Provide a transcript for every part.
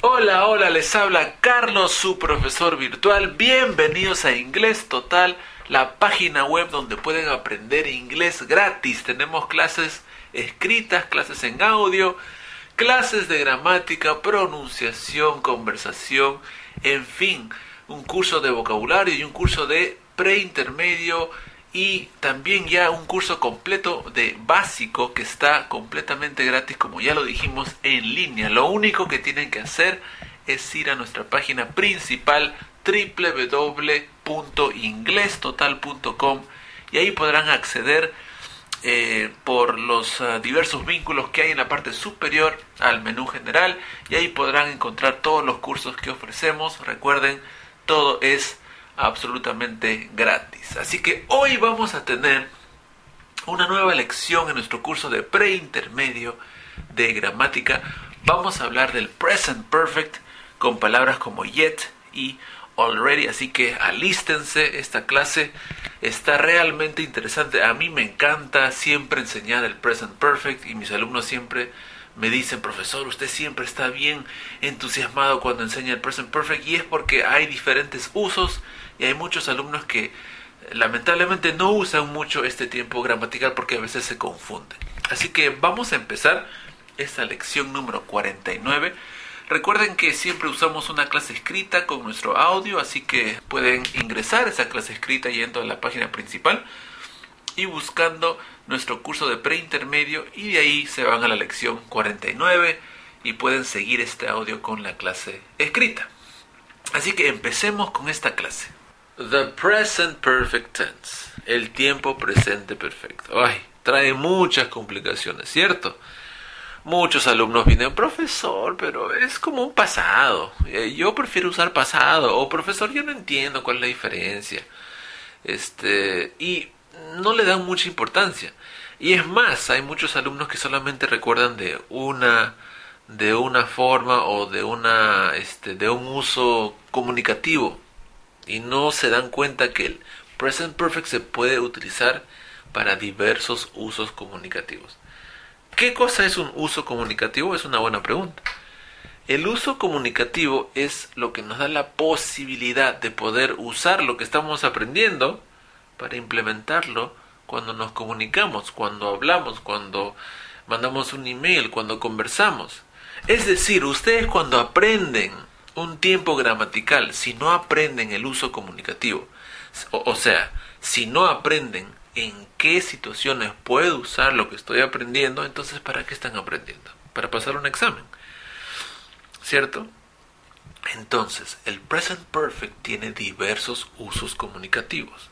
Hola, hola, les habla Carlos, su profesor virtual. Bienvenidos a Inglés Total, la página web donde pueden aprender inglés gratis. Tenemos clases escritas, clases en audio, clases de gramática, pronunciación, conversación, en fin, un curso de vocabulario y un curso de preintermedio y también ya un curso completo de básico que está completamente gratis como ya lo dijimos en línea. Lo único que tienen que hacer es ir a nuestra página principal www.inglestotal.com y ahí podrán acceder eh, por los uh, diversos vínculos que hay en la parte superior al menú general y ahí podrán encontrar todos los cursos que ofrecemos. Recuerden, todo es absolutamente gratis. Así que hoy vamos a tener una nueva lección en nuestro curso de preintermedio de gramática. Vamos a hablar del present perfect con palabras como yet y already. Así que alístense, esta clase está realmente interesante. A mí me encanta siempre enseñar el present perfect y mis alumnos siempre me dicen, profesor, usted siempre está bien entusiasmado cuando enseña el present perfect y es porque hay diferentes usos y hay muchos alumnos que lamentablemente no usan mucho este tiempo gramatical porque a veces se confunden. Así que vamos a empezar esta lección número 49. Recuerden que siempre usamos una clase escrita con nuestro audio, así que pueden ingresar a esa clase escrita yendo a la página principal y buscando nuestro curso de preintermedio y de ahí se van a la lección 49 y pueden seguir este audio con la clase escrita. Así que empecemos con esta clase. The present perfect tense. El tiempo presente perfecto. Ay, trae muchas complicaciones, ¿cierto? Muchos alumnos vienen, profesor, pero es como un pasado. Eh, yo prefiero usar pasado. O profesor, yo no entiendo cuál es la diferencia. Este, y no le dan mucha importancia. Y es más, hay muchos alumnos que solamente recuerdan de una de una forma o de una este de un uso comunicativo y no se dan cuenta que el present perfect se puede utilizar para diversos usos comunicativos. ¿Qué cosa es un uso comunicativo? Es una buena pregunta. El uso comunicativo es lo que nos da la posibilidad de poder usar lo que estamos aprendiendo para implementarlo cuando nos comunicamos, cuando hablamos, cuando mandamos un email, cuando conversamos. Es decir, ustedes cuando aprenden un tiempo gramatical si no aprenden el uso comunicativo. O, sea, si no aprenden en qué situaciones puedo usar lo que estoy aprendiendo, entonces ¿para qué están aprendiendo? Para pasar un examen. ¿Cierto? Entonces, el present perfect tiene diversos usos comunicativos.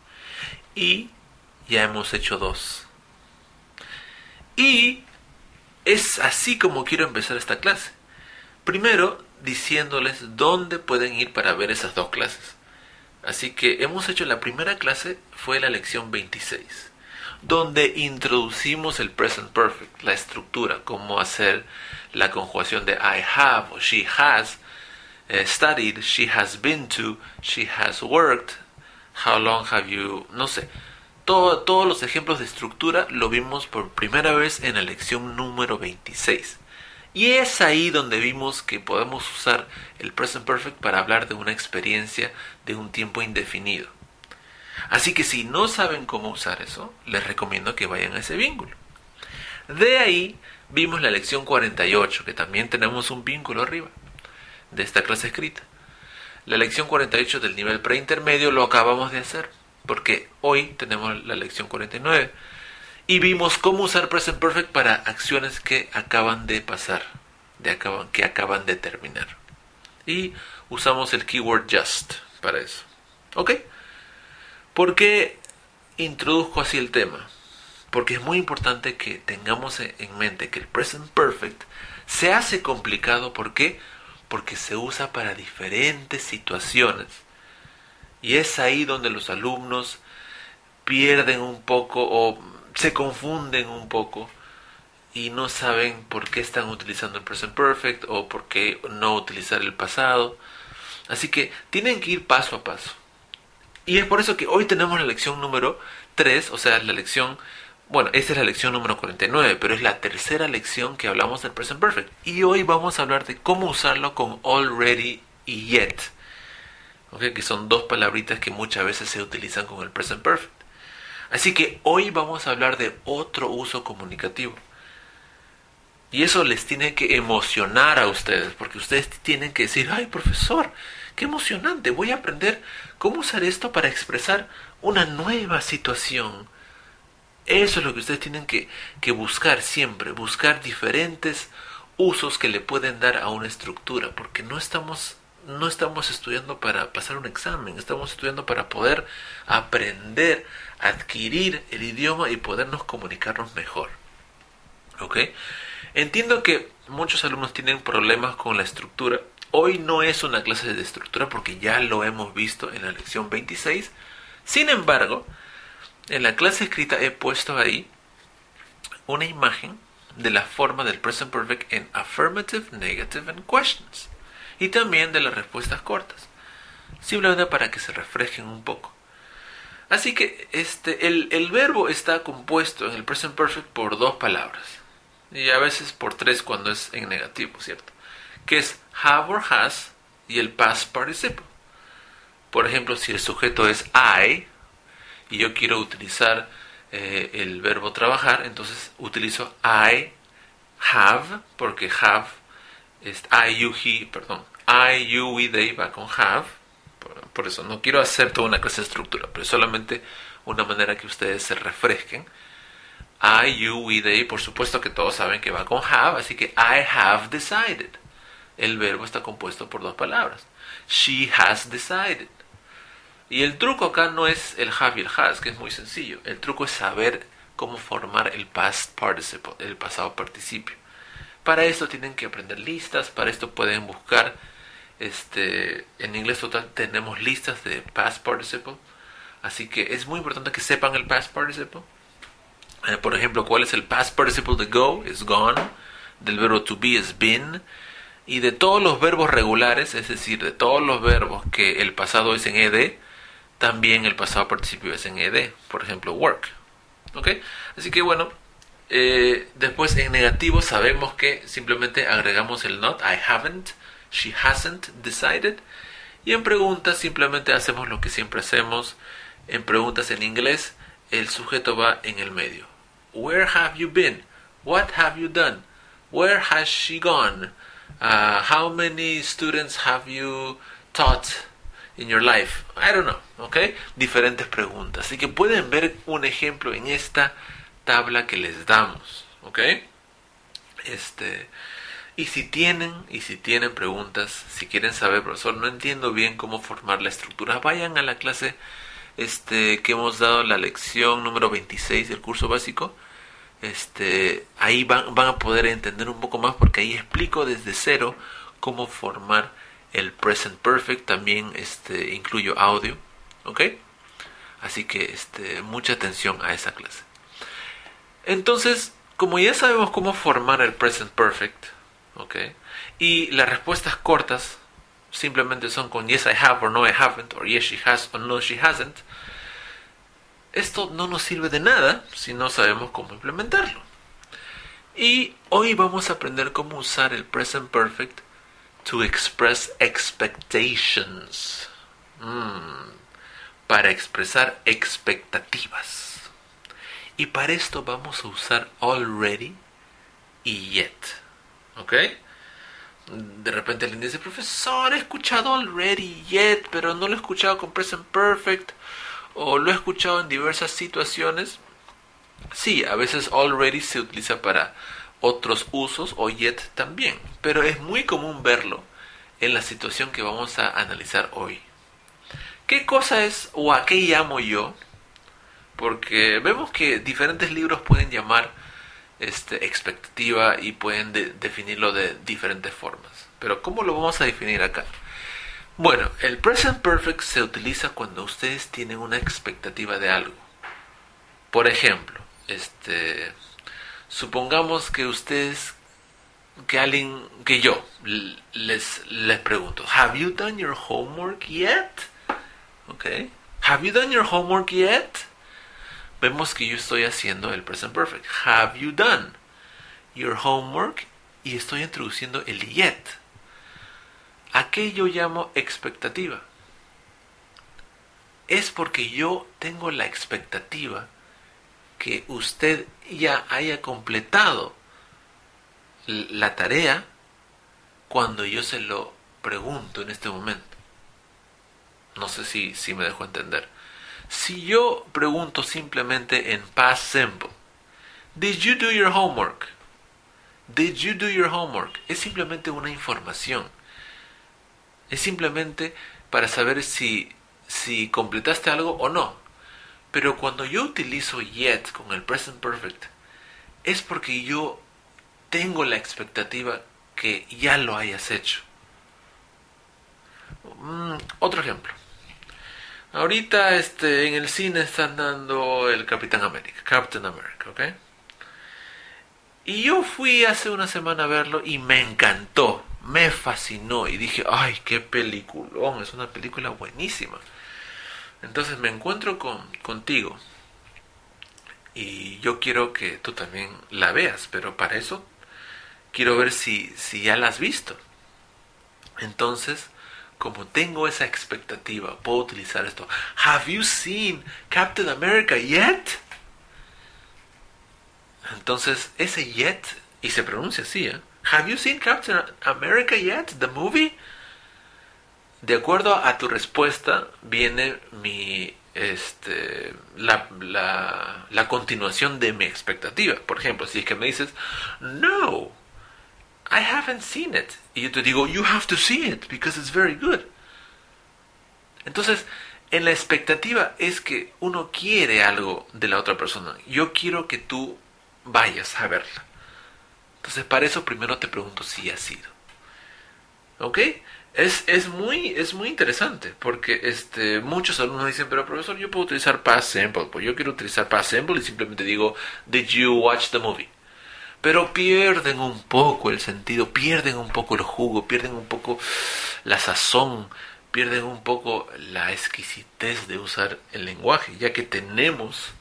Y ya hemos hecho dos. Y es así como quiero empezar esta clase. Primero, diciéndoles dónde pueden ir para ver esas dos clases. Así que hemos hecho la primera clase, fue la lección 26, donde introducimos el present perfect, la estructura, cómo hacer la conjugación de I have o she has eh, studied, she has been to, she has worked, how long have you, no sé. Todo, todos los ejemplos de estructura lo vimos por primera vez en la lección número 26. Y es ahí donde vimos que podemos usar el present perfect para hablar de una experiencia de un tiempo indefinido. Así que si no saben cómo usar eso, les recomiendo que vayan a ese vínculo. De ahí vimos la lección 48, que también tenemos un vínculo arriba de esta clase escrita. La lección 48 del nivel preintermedio lo acabamos de hacer, porque hoy tenemos la lección 49 y vimos cómo usar present perfect para acciones que acaban de pasar, de acaban, que acaban de terminar. Y usamos el keyword just para eso. ¿Ok? ¿Por qué introduzco así el tema? Porque es muy importante que tengamos en mente que el present perfect se hace complicado. ¿Por qué? Porque se usa para diferentes situaciones. Y es ahí donde los alumnos pierden un poco o se confunden un poco y no saben por qué están utilizando el present perfect o por qué no utilizar el pasado. Así que tienen que ir paso a paso. Y es por eso que hoy tenemos la lección número 3, o sea, la lección Bueno, esta es la lección número 49, pero es la tercera lección que hablamos del present perfect. Y hoy vamos a hablar de cómo usarlo con already y yet. ¿Okay? Que son dos palabritas que muchas veces se utilizan con el present perfect. Así que hoy vamos a hablar de otro uso comunicativo. Y eso les tiene que emocionar a ustedes, porque ustedes tienen que decir, ay profesor, qué emocionante, voy a aprender cómo usar esto para expresar una nueva situación. Eso es lo que ustedes tienen que, que buscar siempre, buscar diferentes usos que le pueden dar a una estructura, porque no estamos no estamos estudiando para pasar un examen, estamos estudiando para poder aprender, adquirir el idioma y podernos comunicarnos mejor. ¿Ok? Entiendo que muchos alumnos tienen problemas con la estructura. Hoy no es una clase de estructura porque ya lo hemos visto en la lección 26. Sin embargo, en la clase escrita he puesto ahí una imagen de la forma del present perfect en affirmative, negative and questions y también de las respuestas cortas, simplemente para que se reflejen un poco. Así que este, el, el verbo está compuesto en el present perfect por dos palabras y a veces por tres cuando es en negativo, ¿cierto? Que es have or has y el past participle. Por ejemplo, si el sujeto es I y yo quiero utilizar eh, el verbo trabajar, entonces utilizo I have, porque have es I, you, he, perdón, I, you, we, they va con have. Por, eso no quiero hacer toda una clase de estructura, pero solamente una manera que ustedes se refresquen. I, you, we, they, por supuesto que todos saben que va con have, así que I have decided. El verbo está compuesto por dos palabras. She has decided. Y el truco acá no es el have y el has, que es muy sencillo. El truco es saber cómo formar el past participle, el pasado participio. Para esto tienen que aprender listas, para esto pueden buscar, este, en inglés total tenemos listas de past participle, así que es muy importante que sepan el past participle. Eh, por ejemplo, ¿cuál es el past participle de go? Es gone. Del verbo to be es been. Y de todos los verbos regulares, es decir, de todos los verbos que el pasado es en ed, también el pasado participio es en ed. Por ejemplo, work. ¿Ok? Así que bueno, eh, después en negativo sabemos que simplemente agregamos el not. I haven't, she hasn't decided. Y en preguntas simplemente hacemos lo que siempre hacemos. En preguntas en inglés, el sujeto va en el medio. Where have you been? What have you done? Where has she gone? Uh, how many students have you taught in your life? I don't know, ¿ok? Diferentes preguntas. Así que pueden ver un ejemplo en esta tabla que les damos, ¿ok? Este, y si tienen, y si tienen preguntas, si quieren saber, profesor, no entiendo bien cómo formar la estructura, vayan a la clase este, que hemos dado, la lección número 26 del curso básico. Este, ahí van, a poder entender un poco más porque ahí explico desde cero cómo formar el present perfect, también este, incluyo audio, ¿ok? Así que este, mucha atención a esa clase. Entonces, como ya sabemos cómo formar el present perfect, ¿ok? Y las respuestas cortas simplemente son con yes I have or no I haven't, or yes she has or no she hasn't. Esto no nos sirve de nada si no sabemos cómo implementarlo. Y hoy vamos a aprender cómo usar el present perfect to express expectations. Mm, para expresar expectativas. Y para esto vamos a usar already y yet. ¿Ok? De repente alguien dice, profesor, he escuchado already, yet, pero no lo he escuchado con present perfect o lo he escuchado en diversas situaciones. Sí, a veces already se utiliza para otros usos o yet también, pero es muy común verlo en la situación que vamos a analizar hoy. ¿Qué cosa es o a qué llamo yo? Porque vemos que diferentes libros pueden llamar este, expectativa y pueden definirlo de diferentes formas. Pero ¿cómo lo vamos a definir acá? Bueno, el present perfect se utiliza cuando ustedes tienen una expectativa de algo. Por ejemplo, este, supongamos que ustedes, que alguien, que yo les, les pregunto, ¿Have you done your homework yet? Okay. ¿Have you done your homework yet? Vemos que yo estoy haciendo el present perfect. Have you done your homework? Y estoy introduciendo el yet. ¿A qué yo llamo expectativa? Es porque yo tengo la expectativa que usted ya haya completado la tarea cuando yo se lo pregunto en este momento. No sé si, si me dejo entender. Si yo pregunto simplemente en past simple, Did you do your homework? Did you do your homework? Es simplemente una información. Es simplemente para saber si, si completaste algo o no. Pero cuando yo utilizo yet con el present perfect, es porque yo tengo la expectativa que ya lo hayas hecho. Mm, otro ejemplo. Ahorita este, en el cine están dando el Capitán América, Captain America, ¿ok? Y yo fui hace una semana a verlo y me encantó, me fascinó y dije, ay, qué peliculón, es una película buenísima. Entonces me encuentro con, contigo y yo quiero que tú también la veas, pero para eso quiero ver si, si ya la has visto. Entonces, como tengo esa expectativa, puedo utilizar esto. Have you seen Captain America yet? Entonces, ese yet, y se pronuncia así, ¿eh? Have you seen Captain America yet? The movie? De acuerdo a tu respuesta, viene mi este la, la, la continuación de mi expectativa. Por ejemplo, si es que me dices, no, I haven't seen it. Y yo te digo, you have to see it because it's very good. Entonces, en la expectativa es que uno quiere algo de la otra persona. Yo quiero que tú vayas a verla. Entonces, para eso primero te pregunto si ha sido. ¿Ok? Es, es, muy, es muy interesante porque este, muchos alumnos dicen, pero profesor, yo puedo utilizar past simple. Pues yo quiero utilizar past simple y simplemente digo, did you watch the movie? Pero pierden un poco el sentido, pierden un poco el jugo, pierden un poco la sazón, pierden un poco la exquisitez de usar el lenguaje, ya que tenemos,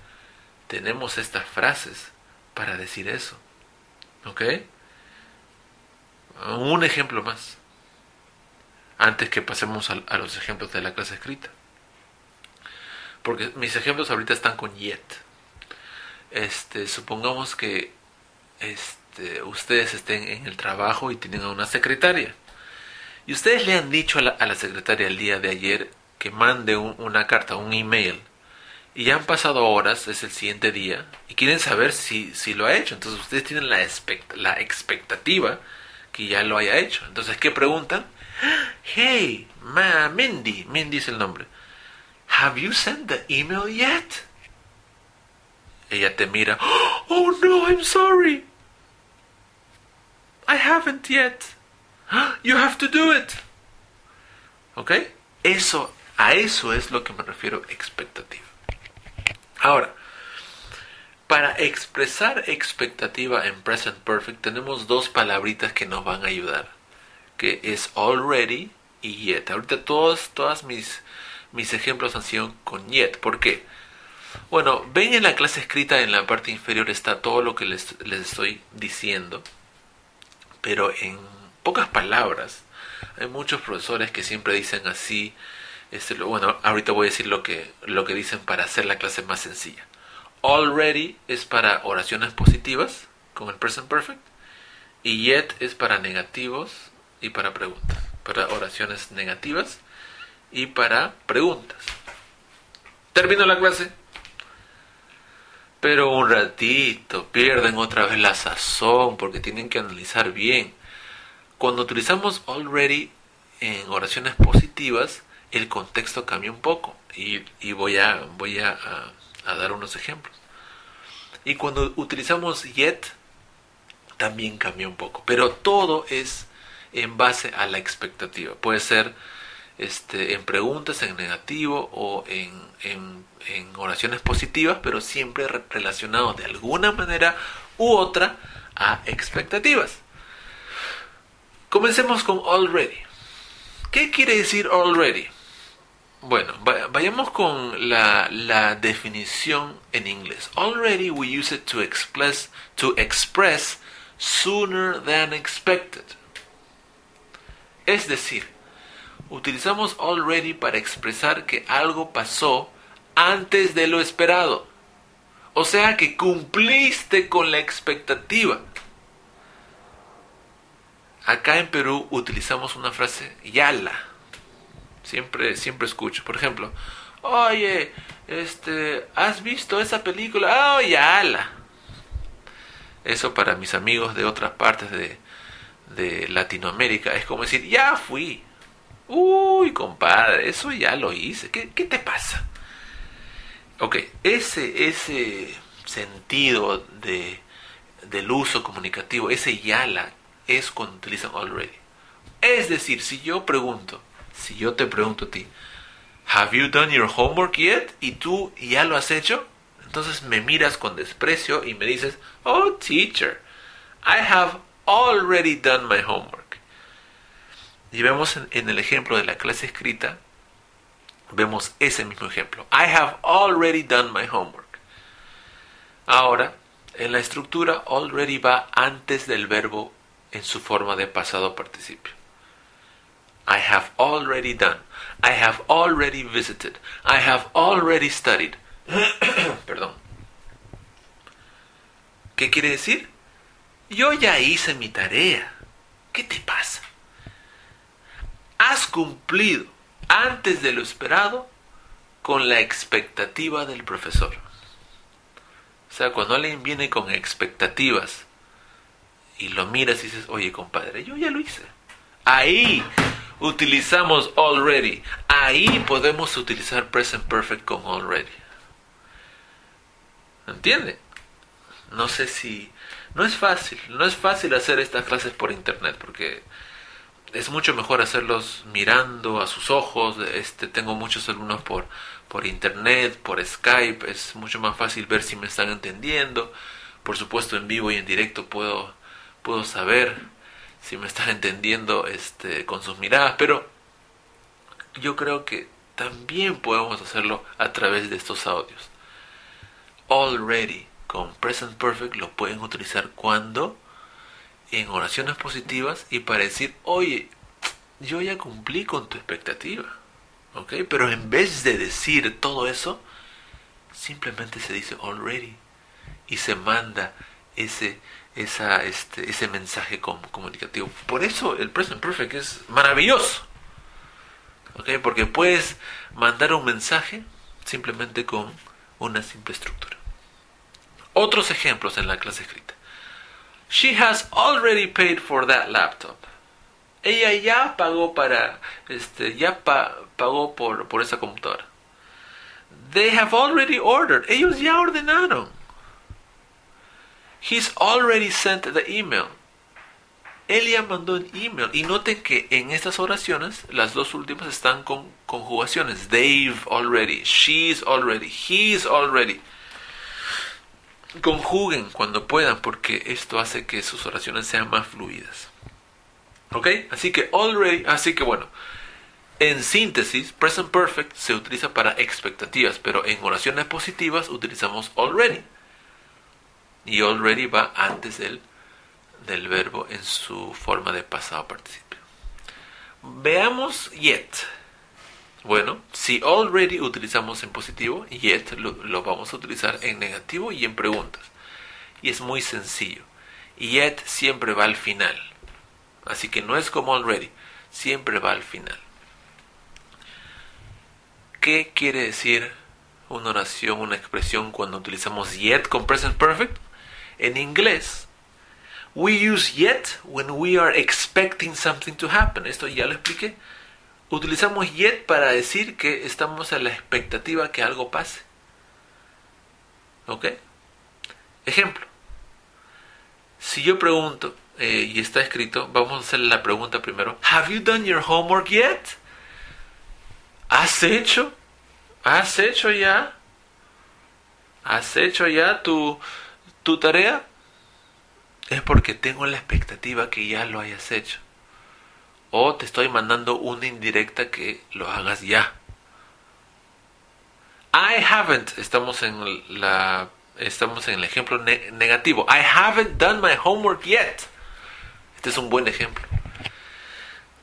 tenemos estas frases para decir eso. ¿Ok? Un ejemplo más, antes que pasemos a, los ejemplos de la clase escrita. Porque mis ejemplos ahorita están con yet. Este, supongamos que este, ustedes estén en el trabajo y tienen a una secretaria. Y ustedes le han dicho a la, secretaria el día de ayer que mande una carta, un email. Y ya han pasado horas, es el siguiente día, y quieren saber si, si lo ha hecho. Entonces ustedes tienen la, la expectativa que ya lo haya hecho. Entonces, ¿qué preguntan? Hey, ma, Mindy, Mindy es el nombre. Have you sent the email yet? Ella te mira. Oh no, I'm sorry. I haven't yet. You have to do it. ¿Ok? Eso, a eso es lo que me refiero expectativa. Ahora, para expresar expectativa en present perfect tenemos dos palabritas que nos van a ayudar, que es already y yet. Ahorita todos, todas mis, mis ejemplos han sido con yet. ¿Por qué? Bueno, ven en la clase escrita en la parte inferior está todo lo que les, estoy diciendo, pero en pocas palabras. Hay muchos profesores que siempre dicen así, este, bueno, ahorita voy a decir lo que, lo que dicen para hacer la clase más sencilla. Already es para oraciones positivas, con el present perfect, y yet es para negativos y para preguntas, para oraciones negativas y para preguntas. Termino la clase. Pero un ratito, pierden otra vez la sazón porque tienen que analizar bien. Cuando utilizamos already en oraciones positivas, el contexto cambia un poco y, voy, a, voy a, dar unos ejemplos. Y cuando utilizamos yet, también cambia un poco. Pero todo es en base a la expectativa. Puede ser este, en preguntas, en negativo o en, en, oraciones positivas, pero siempre relacionado de alguna manera u otra a expectativas. Comencemos con already. ¿Qué quiere decir already? Bueno, vayamos con la, la, definición en inglés. Already we use it to express, to express sooner than expected. Es decir, utilizamos already para expresar que algo pasó antes de lo esperado. O sea que cumpliste con la expectativa. Acá en Perú utilizamos una frase yala. Siempre, siempre escucho. Por ejemplo, oye, este, ¿has visto esa película? Oh, yala. Eso para mis amigos de otras partes de, de Latinoamérica es como decir, ya fui. Uy, compadre, eso ya lo hice. ¿Qué, te pasa? Ok, ese, ese sentido de, del uso comunicativo, ese yala, es cuando utilizan already. Es decir, si yo pregunto, si yo te pregunto a ti, ¿Have you done your homework yet? Y tú ya lo has hecho, entonces me miras con desprecio y me dices, Oh, teacher, I have already done my homework. Y vemos en el ejemplo de la clase escrita, vemos ese mismo ejemplo. I have already done my homework. Ahora, en la estructura, already va antes del verbo en su forma de pasado participio. I have already done. I have already visited. I have already studied. Perdón. ¿Qué quiere decir? Yo ya hice mi tarea. ¿Qué te pasa? Has cumplido antes de lo esperado con la expectativa del profesor. O sea, cuando alguien viene con expectativas y lo miras y dices, oye compadre, yo ya lo hice. Ahí utilizamos already. Ahí podemos utilizar present perfect con already. ¿Entiende? No sé si... No es fácil, no es fácil hacer estas clases por internet porque es mucho mejor hacerlos mirando a sus ojos. Este, tengo muchos alumnos por, por internet, por Skype. Es mucho más fácil ver si me están entendiendo. Por supuesto, en vivo y en directo puedo, puedo saber si me están entendiendo este, con sus miradas. Pero yo creo que también podemos hacerlo a través de estos audios. Already con present perfect lo pueden utilizar cuando en oraciones positivas y para decir, oye, yo ya cumplí con tu expectativa. ¿Ok? Pero en vez de decir todo eso, simplemente se dice already y se manda ese, esa, este, ese mensaje comunicativo. Por eso el present perfect es maravilloso. ¿Ok? Porque puedes mandar un mensaje simplemente con una simple estructura. Otros ejemplos en la clase escrita. She has already paid for that laptop. Ella ya pagó para, este, ya pa, pagó por, por esa computadora. They have already ordered. Ellos ya ordenaron. He's already sent the email. Él ya mandó un email. Y noten que en estas oraciones, las dos últimas están con conjugaciones. They've already. She's already. He's already conjuguen cuando puedan porque esto hace que sus oraciones sean más fluidas. ¿Ok? Así que already, así que bueno, en síntesis, present perfect se utiliza para expectativas, pero en oraciones positivas utilizamos already. Y already va antes del, del verbo en su forma de pasado participio. Veamos yet. Bueno, si already utilizamos en positivo, yet lo, vamos a utilizar en negativo y en preguntas. Y es muy sencillo. Yet siempre va al final. Así que no es como already, siempre va al final. ¿Qué quiere decir una oración, una expresión cuando utilizamos yet con present perfect? En inglés, we use yet when we are expecting something to happen. Esto ya lo expliqué utilizamos yet para decir que estamos a la expectativa que algo pase. ¿Ok? Ejemplo. Si yo pregunto, eh, y está escrito, vamos a hacer la pregunta primero. ¿Have you done your homework yet? ¿Has hecho? ¿Has hecho ya? ¿Has hecho ya tu, tu tarea? Es porque tengo la expectativa que ya lo hayas hecho o te estoy mandando una indirecta que lo hagas ya. I haven't, estamos en la estamos en el ejemplo negativo. I haven't done my homework yet. Este es un buen ejemplo.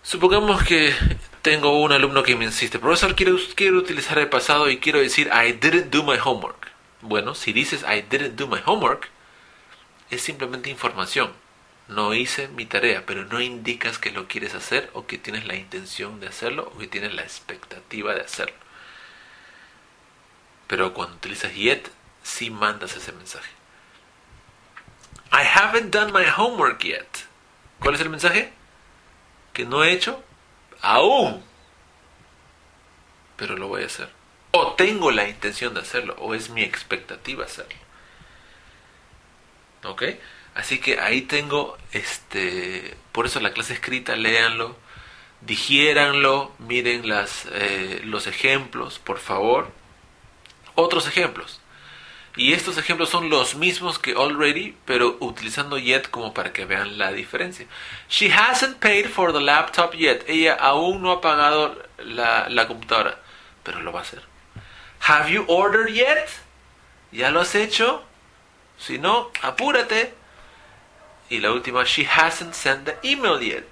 Supongamos que tengo un alumno que me insiste, profesor, quiero, quiero utilizar el pasado y quiero decir I didn't do my homework. Bueno, si dices I didn't do my homework, es simplemente información. No hice mi tarea, pero no indicas que lo quieres hacer o que tienes la intención de hacerlo o que tienes la expectativa de hacerlo. Pero cuando utilizas yet, sí mandas ese mensaje. I haven't done my homework yet. ¿Cuál es el mensaje? Que no he hecho aún. Pero lo voy a hacer. O tengo la intención de hacerlo, o es mi expectativa hacerlo. ¿Ok? Así que ahí tengo, este, por eso la clase escrita, léanlo, digiéranlo, miren las, eh, los ejemplos, por favor. Otros ejemplos. Y estos ejemplos son los mismos que already, pero utilizando yet como para que vean la diferencia. She hasn't paid for the laptop yet. Ella aún no ha pagado la, la computadora, pero lo va a hacer. Have you ordered yet? ¿Ya lo has hecho? Si no, apúrate. Y la última, she hasn't sent the email yet.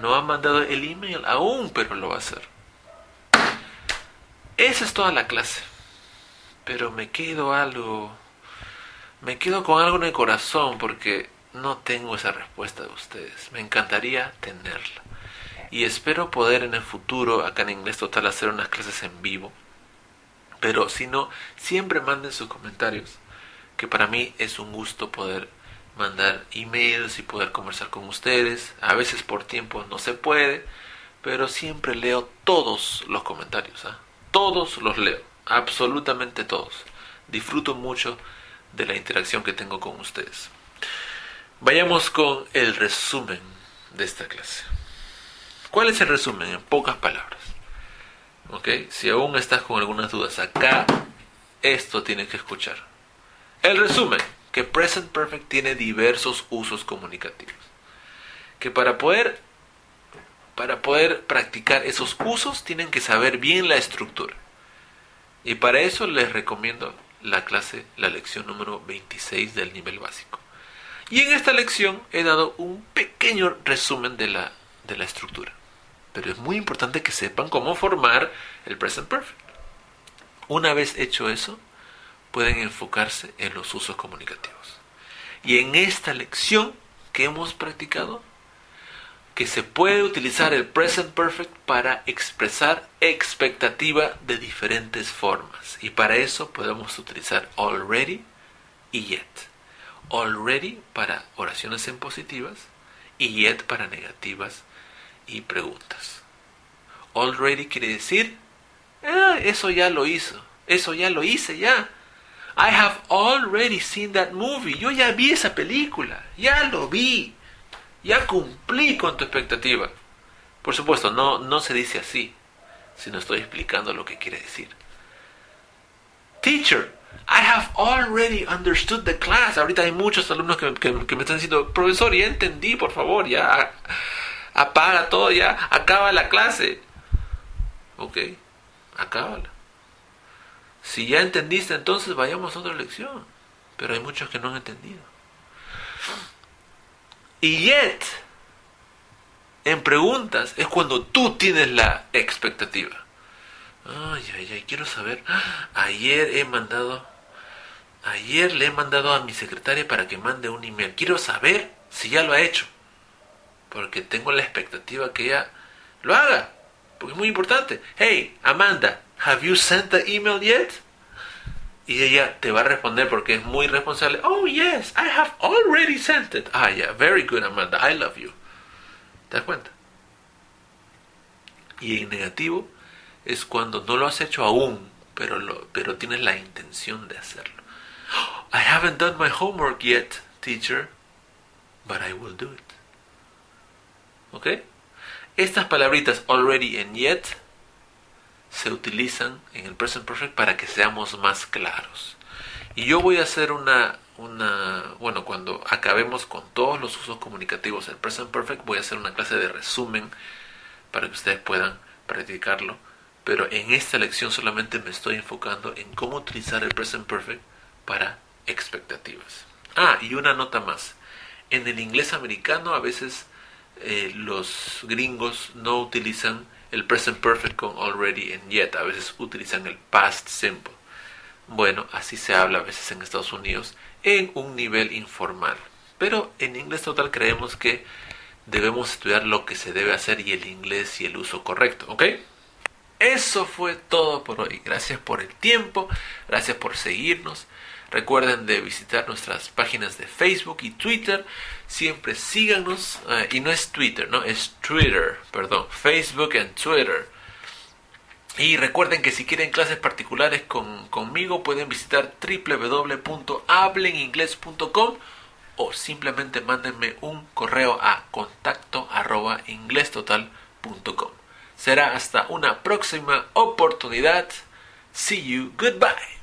No ha mandado el email aún, pero lo va a hacer. Esa es toda la clase pero me quedo algo, me quedo con algo en el corazón porque no tengo esa respuesta de ustedes. Me encantaría tenerla. Y espero poder en el futuro, acá en Inglés Total, hacer unas clases en vivo. Pero si no, siempre manden sus comentarios, que para mí es un gusto poder mandar emails y poder conversar con ustedes. A veces por tiempo no se puede, pero siempre leo todos los comentarios. ¿ah? Todos los leo absolutamente todos. Disfruto mucho de la interacción que tengo con ustedes. Vayamos con el resumen de esta clase. ¿Cuál es el resumen? En pocas palabras. ¿Ok? Si aún estás con algunas dudas acá, esto tienes que escuchar. El resumen, que Present Perfect tiene diversos usos comunicativos. Que para poder, para poder practicar esos usos tienen que saber bien la estructura. Y para eso les recomiendo la clase, la lección número 26 del nivel básico. Y en esta lección he dado un pequeño resumen de la, de la estructura. Pero es muy importante que sepan cómo formar el present perfect. Una vez hecho eso, pueden enfocarse en los usos comunicativos. Y en esta lección que hemos practicado, que se puede utilizar el present perfect para expresar expectativa de diferentes formas. Y para eso podemos utilizar already y yet. Already para oraciones en positivas y yet para negativas y preguntas. Already quiere decir, ah, eso ya lo hizo, eso ya lo hice ya. I have already seen that movie. Yo ya vi esa película, ya lo vi ya cumplí con tu expectativa. Por supuesto, no, no se dice así, sino estoy explicando lo que quiere decir. Teacher, I have already understood the class. Ahorita hay muchos alumnos que, que, me están diciendo, profesor, ya entendí, por favor, ya apaga todo, ya acaba la clase. Ok, acábala. Si ya entendiste, entonces vayamos a otra lección. Pero hay muchos que no han entendido. Y yet, en preguntas, es cuando tú tienes la expectativa. Ay, ay, ay, quiero saber. Ayer he mandado, ayer le he mandado a mi secretaria para que mande un email. Quiero saber si ya lo ha hecho. Porque tengo la expectativa que ella lo haga. Porque es muy importante. Hey, Amanda, have you sent the email yet? Y ella te va a responder porque es muy responsable. Oh, yes, I have already sent it. Ah, yeah, very good, Amanda. I love you. ¿Te das cuenta? Y en negativo es cuando no lo has hecho aún, pero, lo, pero tienes la intención de hacerlo. I haven't done my homework yet, teacher, but I will do it. ¿Ok? Estas palabritas already and yet se utilizan en el present perfect para que seamos más claros. Y yo voy a hacer una, una, bueno, cuando acabemos con todos los usos comunicativos del present perfect, voy a hacer una clase de resumen para que ustedes puedan practicarlo pero en esta lección solamente me estoy enfocando en cómo utilizar el present perfect para expectativas. Ah, y una nota más. En el inglés americano a veces eh, los gringos no utilizan el present perfect con already and yet, a veces utilizan el past simple. Bueno, así se habla a veces en Estados Unidos en un nivel informal. Pero en inglés total creemos que debemos estudiar lo que se debe hacer y el inglés y el uso correcto, ¿ok? Eso fue todo por hoy. Gracias por el tiempo, gracias por seguirnos. Recuerden de visitar nuestras páginas de Facebook y Twitter. Siempre síganos. Eh, y no es Twitter, no, es Twitter, perdón. Facebook y Twitter. Y recuerden que si quieren clases particulares con, conmigo pueden visitar www.hableningles.com o simplemente mándenme un correo a contacto. Será hasta una próxima oportunidad. See you. Goodbye.